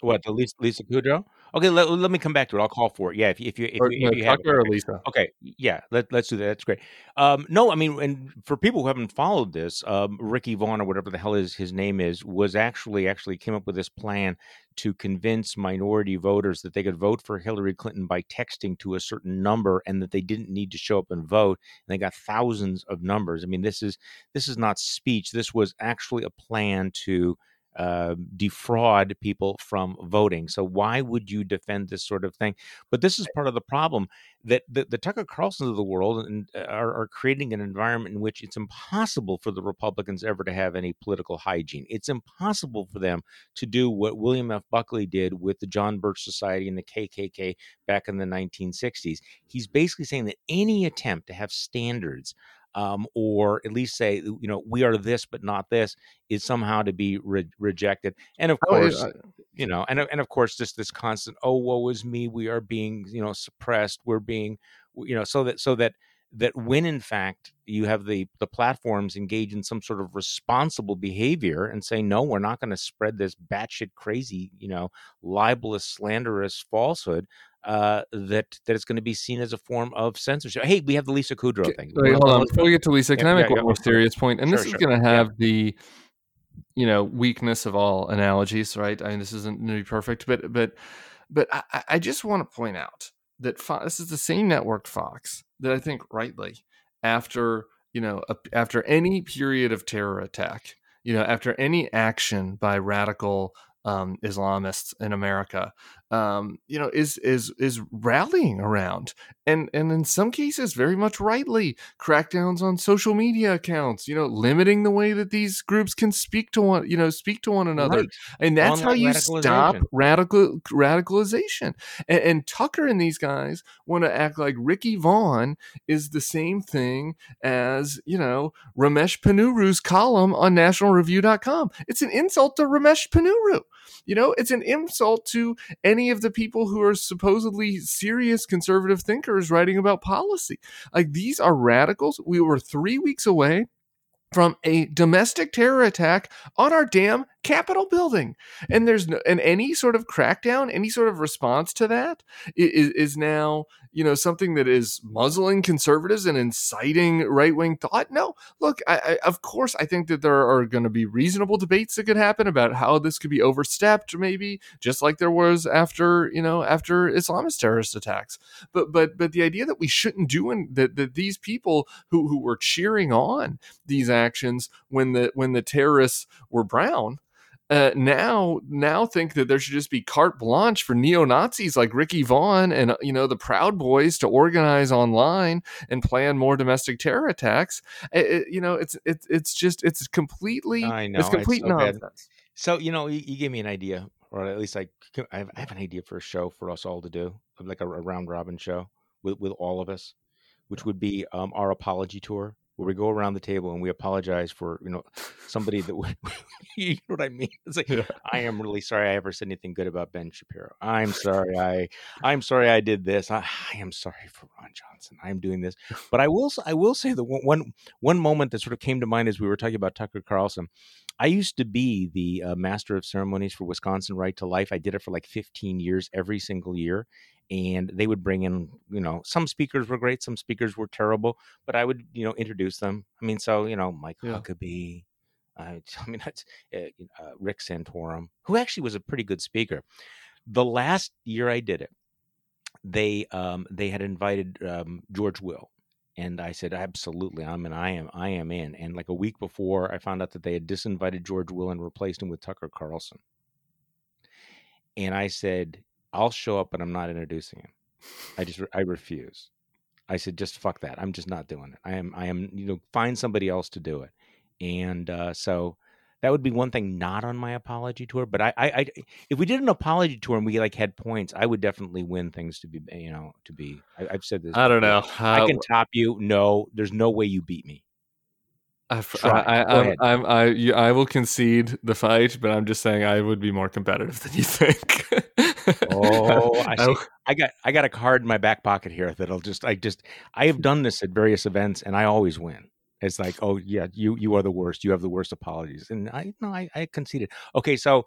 what the Lisa, Lisa Kudrow? Okay, let, let me come back to it. I'll call for it. Yeah, if, if you if, or, you, if you have or Lisa. Okay, yeah, let, let's do that. That's great. Um, no, I mean, and for people who haven't followed this, um, Ricky Vaughn or whatever the hell is his name is was actually actually came up with this plan to convince minority voters that they could vote for Hillary Clinton by texting to a certain number and that they didn't need to show up and vote. And they got thousands of numbers. I mean, this is this is not speech. This was actually a plan to uh, defraud people from voting. So why would you defend this sort of thing? But this is part of the problem that the, the Tucker Carlsons of the world and, uh, are, are, creating an environment in which it's impossible for the Republicans ever to have any political hygiene. It's impossible for them to do what William F. Buckley did with the John Birch Society and the KKK back in the 1960s. He's basically saying that any attempt to have standards um, or at least say, you know, we are this but not this, is somehow to be re- rejected. And of course, oh, you know, and and of course, just this constant, oh, woe is me, we are being, you know, suppressed, we're being, you know, so that so that that when in fact you have the the platforms engage in some sort of responsible behavior and say no we're not going to spread this batshit crazy you know libelous slanderous falsehood uh, that that it's going to be seen as a form of censorship. Hey, we have the Lisa Kudrow thing. Wait, hold on, before we get to Lisa, can yeah, I make yeah, one more serious point? And sure, this is sure. going to have yeah. the you know weakness of all analogies, right? I mean, this isn't going to be perfect, but but but I, I just want to point out that Fox, this is the same network, Fox, that I think rightly after you know a, after any period of terror attack, you know, after any action by radical um, Islamists in America, um, you know, is is is rallying around, and and in some cases, very much rightly, crackdowns on social media accounts. You know, limiting the way that these groups can speak to one, you know, speak to one another, right. and that's how you stop radical radicalization. And, and Tucker and these guys want to act like Ricky Vaughn is the same thing as you know Ramesh Ponnuru's column on NationalReview.com. It's an insult to Ramesh Ponnuru. You know, it's an insult to any of the people who are supposedly serious conservative thinkers writing about policy. Like these are radicals. We were three weeks away from a domestic terror attack on our damn Capitol building. And there's no, and any sort of crackdown, any sort of response to that is, is now, you know, something that is muzzling conservatives and inciting right wing thought. No, look, I, I, of course, I think that there are going to be reasonable debates that could happen about how this could be overstepped, maybe just like there was after, you know, after Islamist terrorist attacks. But, but, but the idea that we shouldn't do and that, that these people who, who were cheering on these actions when the, when the terrorists were brown, uh, now now think that there should just be carte blanche for neo Nazis like Ricky Vaughn and you know the Proud Boys to organize online and plan more domestic terror attacks. It, it, you know, it's it's it's just it's completely I know it's complete it's so nonsense. Bad. So you know, you, you, gave me an idea, or at least I I have, I have, an idea for a show for us all to do, like a, a round robin show with with all of us, which would be um, our apology tour where we go around the table and we apologize for you know somebody that would you know what I mean? It's like yeah. I am really sorry I ever said anything good about Ben Shapiro. I'm sorry I I'm sorry I did this. I, I am sorry for Ron Johnson. I'm doing this, but I will I will say that one one moment that sort of came to mind as we were talking about Tucker Carlson. I used to be the uh, master of ceremonies for Wisconsin Right to Life. I did it for like 15 years every single year and they would bring in you know some speakers were great some speakers were terrible but i would you know introduce them. I mean so you know mike yeah. huckabee uh, i mean that's uh, uh, rick santorum who actually was a pretty good speaker. The last year i did it they um they had invited um george will and i said absolutely i'm in i am i am in. And like a week before i found out that they had disinvited george will and replaced him with tucker carlson. And i said I'll show up, but I'm not introducing him. I just I refuse. I said, just fuck that. I'm just not doing it. I am I am you know find somebody else to do it. And uh, so that would be one thing not on my apology tour. But I, I, I, if we did an apology tour and we like had points, I would definitely win things to be you know to be. I, have said this. I don't know. I can top you. No, there's no way you beat me. I, I, I, I will concede the fight, but I'm just saying I would be more competitive than you think. Oh, I see. I got, I got a card in my back pocket here that'll just, I just, I have done this at various events, and I always win. It's like, oh yeah, you, you are the worst. You have the worst apologies, and I, no, I, I conceded. Okay, so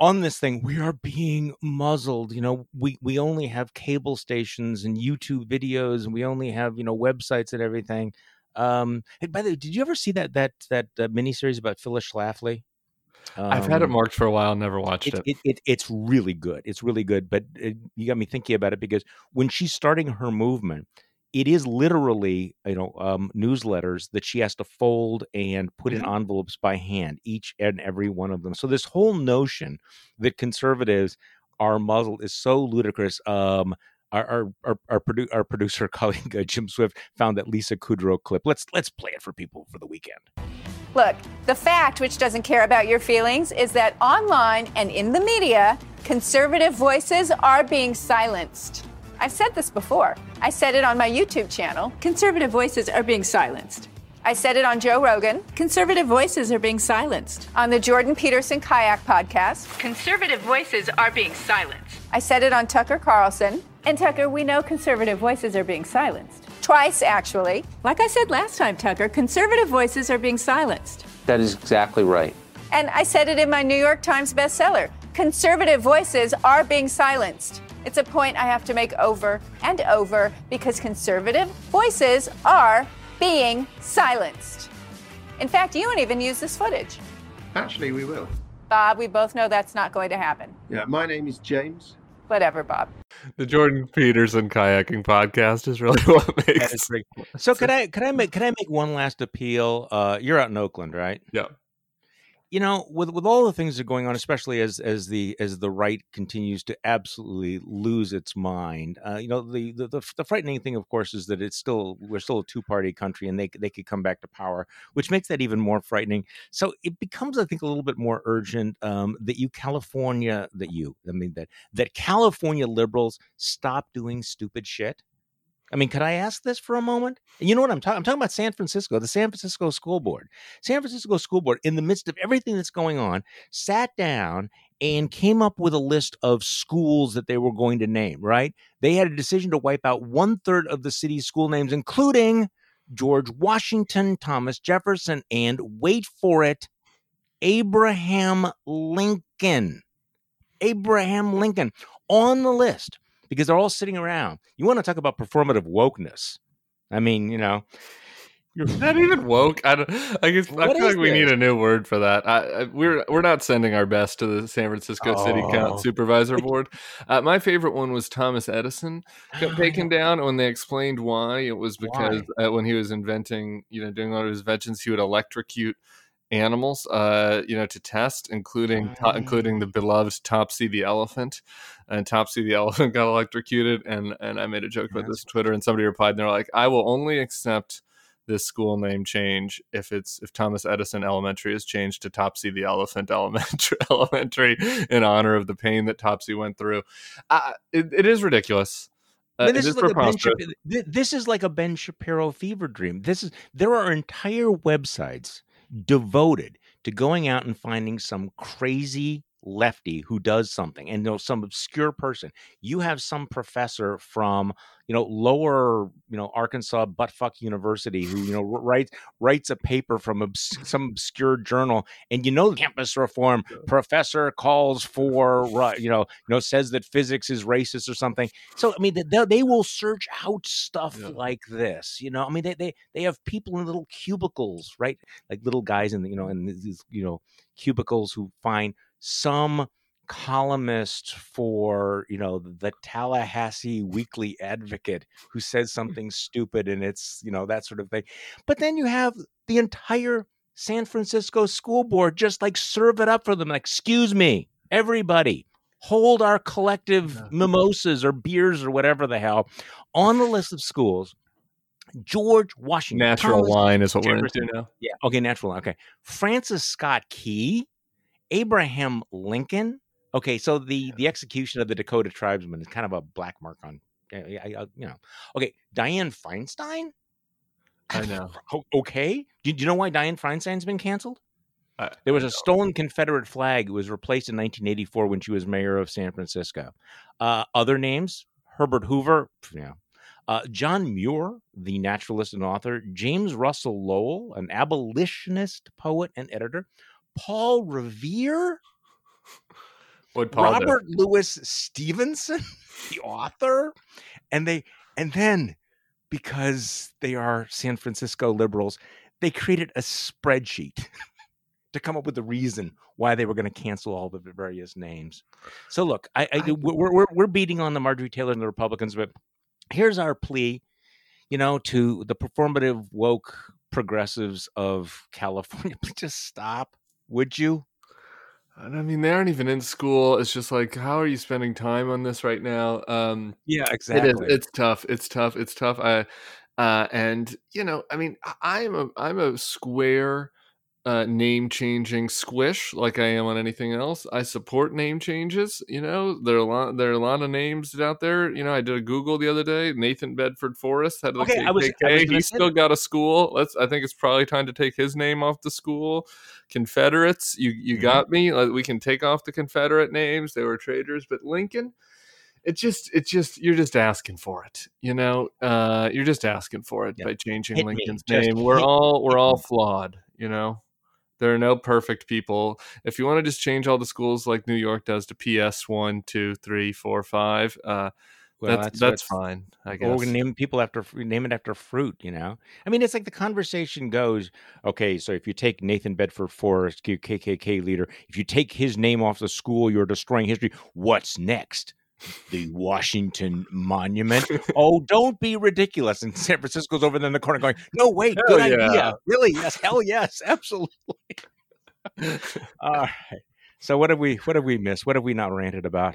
on this thing, we are being muzzled. You know, we we only have cable stations and YouTube videos, and we only have you know websites and everything. Um, and by the way, did you ever see that that that uh, miniseries about Phyllis Schlafly? Um, I've had it um, marked for a while, never watched it. It, it, it it's really good. It's really good, but it, you got me thinking about it because when she's starting her movement, it is literally you know um, newsletters that she has to fold and put in mm-hmm. envelopes by hand, each and every one of them. So this whole notion that conservatives are muzzled is so ludicrous. Um, our our our, our, produ- our producer colleague uh, Jim Swift found that Lisa Kudrow clip. Let's let's play it for people for the weekend. Look, the fact, which doesn't care about your feelings, is that online and in the media, conservative voices are being silenced. I've said this before. I said it on my YouTube channel. Conservative voices are being silenced. I said it on Joe Rogan. Conservative voices are being silenced. On the Jordan Peterson Kayak podcast. Conservative voices are being silenced. I said it on Tucker Carlson. And Tucker, we know conservative voices are being silenced. Twice, actually. Like I said last time, Tucker, conservative voices are being silenced. That is exactly right. And I said it in my New York Times bestseller conservative voices are being silenced. It's a point I have to make over and over because conservative voices are being silenced. In fact, you won't even use this footage. Actually, we will. Bob, we both know that's not going to happen. Yeah, my name is James. Whatever, Bob. The Jordan Peterson kayaking podcast is really what makes. So could I could I make could I make one last appeal? Uh, you're out in Oakland, right? Yeah. You know, with with all the things that are going on, especially as as the as the right continues to absolutely lose its mind, uh, you know, the, the the the frightening thing, of course, is that it's still we're still a two party country, and they they could come back to power, which makes that even more frightening. So it becomes, I think, a little bit more urgent um, that you California, that you, I mean, that that California liberals stop doing stupid shit I mean, could I ask this for a moment? You know what I'm talking? I'm talking about San Francisco, the San Francisco School Board. San Francisco School Board, in the midst of everything that's going on, sat down and came up with a list of schools that they were going to name. Right? They had a decision to wipe out one third of the city's school names, including George Washington, Thomas Jefferson, and wait for it, Abraham Lincoln. Abraham Lincoln on the list because they're all sitting around. You want to talk about performative wokeness? I mean, you know, you're not even woke. I don't. I guess what I feel like we this? need a new word for that. I, I, we're we're not sending our best to the San Francisco oh. City Council Supervisor Board. Uh, my favorite one was Thomas Edison got taken down when they explained why. It was because uh, when he was inventing, you know, doing all of his inventions, he would electrocute animals, uh, you know, to test, including to- including the beloved Topsy the elephant. And Topsy the elephant got electrocuted, and and I made a joke about this on Twitter, and somebody replied, and they're like, "I will only accept." this school name change if it's if Thomas Edison Elementary is changed to Topsy the Elephant Elementary Elementary in honor of the pain that Topsy went through. Uh, it, it is ridiculous. Uh, this, is like Shapiro, this is like a Ben Shapiro fever dream. This is there are entire websites devoted to going out and finding some crazy lefty who does something and you know some obscure person. You have some professor from you know lower you know arkansas buttfuck university who you know writes writes a paper from obs- some obscure journal and you know campus reform professor calls for you know you know says that physics is racist or something. So i mean they, they will search out stuff yeah. like this you know? I mean they, they they have people in little cubicles right? Like little guys in the, you know in these you know cubicles who find some columnist for you know the Tallahassee Weekly Advocate who says hmm. something stupid and it's you know that sort of thing. But then you have the entire San Francisco school board just like serve it up for them. Like, excuse me, everybody, hold our collective mimosas or beers or whatever the hell on the list of schools. George Washington. Natural Thomas wine is what Jefferson. we're into now. Yeah. Okay. Natural. line. Okay. Francis Scott Key Abraham Lincoln. Okay, so the the execution of the Dakota tribesmen is kind of a black mark on, you know. Okay, Dianne Feinstein. I know. okay, do, you know why Dianne Feinstein's been canceled? there was a stolen Confederate flag. It was replaced in 1984 when she was mayor of San Francisco. Uh, other names: Herbert Hoover, yeah. Uh, John Muir, the naturalist and author, James Russell Lowell, an abolitionist, poet, and editor, Paul Revere, what Paul Robert do? Louis Stevenson, the author, and they and then because they are San Francisco liberals, they created a spreadsheet to come up with the reason why they were going to cancel all the various names. So look, I, I we're, we're we're beating on the Marjorie Taylor and the Republicans, but here's our plea, you know, to the performative woke progressives of California. Please just stop would you? I mean, they aren't even in school. It's just like, how are you spending time on this right now? Um, yeah, exactly. It is. It's tough. It's tough. It's tough. I, uh, and you know, I mean, I'm a I'm a square uh, name changing squish like I am on anything else. I support name changes. You know, there are a lot there are a lot of names out there. You know, I did a Google the other day. Nathan Bedford Forrest had a okay, KKK. I was, was he still got a school. Let's. I think it's probably time to take his name off the school. Confederates, you you mm-hmm. got me. Like, we can take off the Confederate names. They were traitors, but Lincoln. It just, it's just, you're just asking for it, you know. Uh, you're just asking for it by changing hit Lincoln's me. name. Just we're all, we're all flawed, you know. There are no perfect people. If you want to just change all the schools like New York does to PS one, two, three, four, five, uh, well, that's that's, that's fine. I guess. Or we name people after name it after fruit. You know, I mean, it's like the conversation goes. Okay, so if you take Nathan Bedford Forrest, KKK leader, if you take his name off the school, you're destroying history. What's next? The Washington Monument. oh, don't be ridiculous. And San Francisco's over there in the corner going, no, wait, hell good yeah. idea. Really? Yes. Hell yes. Absolutely. All right. So what have we what have we missed? What have we not ranted about?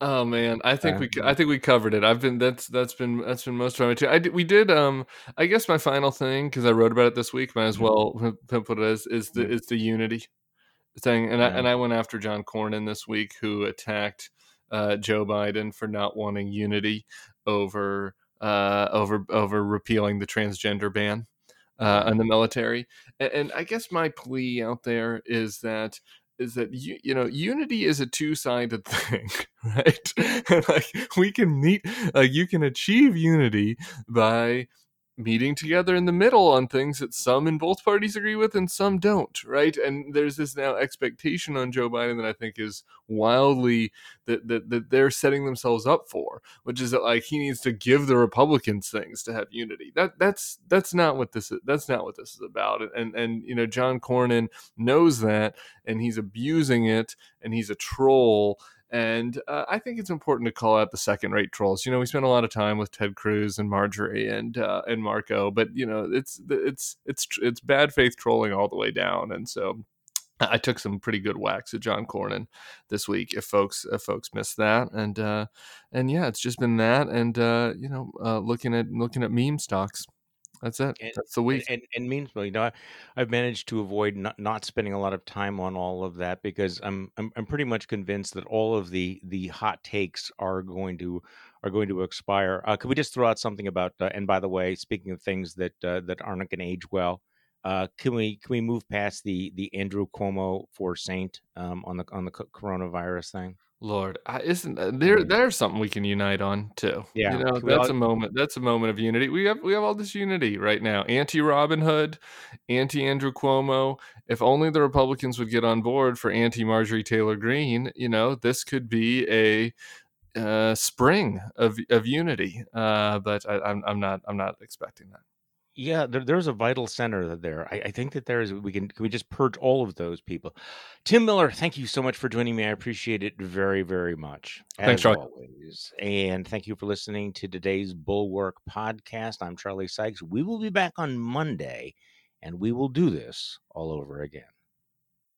Oh man, I think Uh, we I think we covered it. I've been that's that's been that's been most of my too. I we did um I guess my final thing because I wrote about it this week. Might as Mhm. well put it as is the is the unity thing, and I and I went after John Cornyn this week who attacked uh, Joe Biden for not wanting unity over uh over over repealing the transgender ban uh, in the military. And, and I guess my plea out there is that is that you, you know unity is a two-sided thing right like we can meet like you can achieve unity by meeting together in the middle on things that some in both parties agree with and some don't right? And there's this now expectation on joe biden that i think is wildly that, that, that they're setting themselves up for which is that like he needs to give the republicans things to have unity. That that's that's not what this is that's not what this is about. And and you know john cornyn knows that and he's abusing it and he's a troll and uh, I think it's important to call out the second-rate trolls. You know, we spent a lot of time with Ted Cruz and Marjorie and uh, and Marco, but you know, it's it's it's it's bad faith trolling all the way down. And so, I took some pretty good whacks at John Cornyn this week. If folks if folks missed that, and uh, and yeah, it's just been that, and uh, you know, uh, looking at looking at meme stocks. That's it. And- That's the week. And, and, and means, well, you know, I, I've managed to avoid not, not spending a lot of time on all of that because I'm, I'm I'm pretty much convinced that all of the the hot takes are going to are going to expire. Uh, could we just throw out something about? Uh, and by the way, speaking of things that uh, that aren't going to age well, uh, can we can we move past the the Andrew Cuomo for Saint um, on the on the coronavirus thing? Lord, I, isn't uh, there? Mm. There's something we can unite on too. Yeah, you know, that's all- a moment. That's a moment of unity. We have we have all this unity right now. Anti Robin Hood, anti Andrew Cuomo. If only the Republicans would get on board for anti Marjorie Taylor Greene, you know, this could be a uh, spring of of unity. Uh, but I, I'm I'm not I'm not expecting that. Yeah, there, there's a vital center there. I, I think that there is. We can can we just purge all of those people. Tim Miller, thank you so much for joining me. I appreciate it very very much. Thanks, Charlie. always. And thank you for listening to today's Bulwark podcast. I'm Charlie Sykes. We will be back on Monday, and we will do this all over again.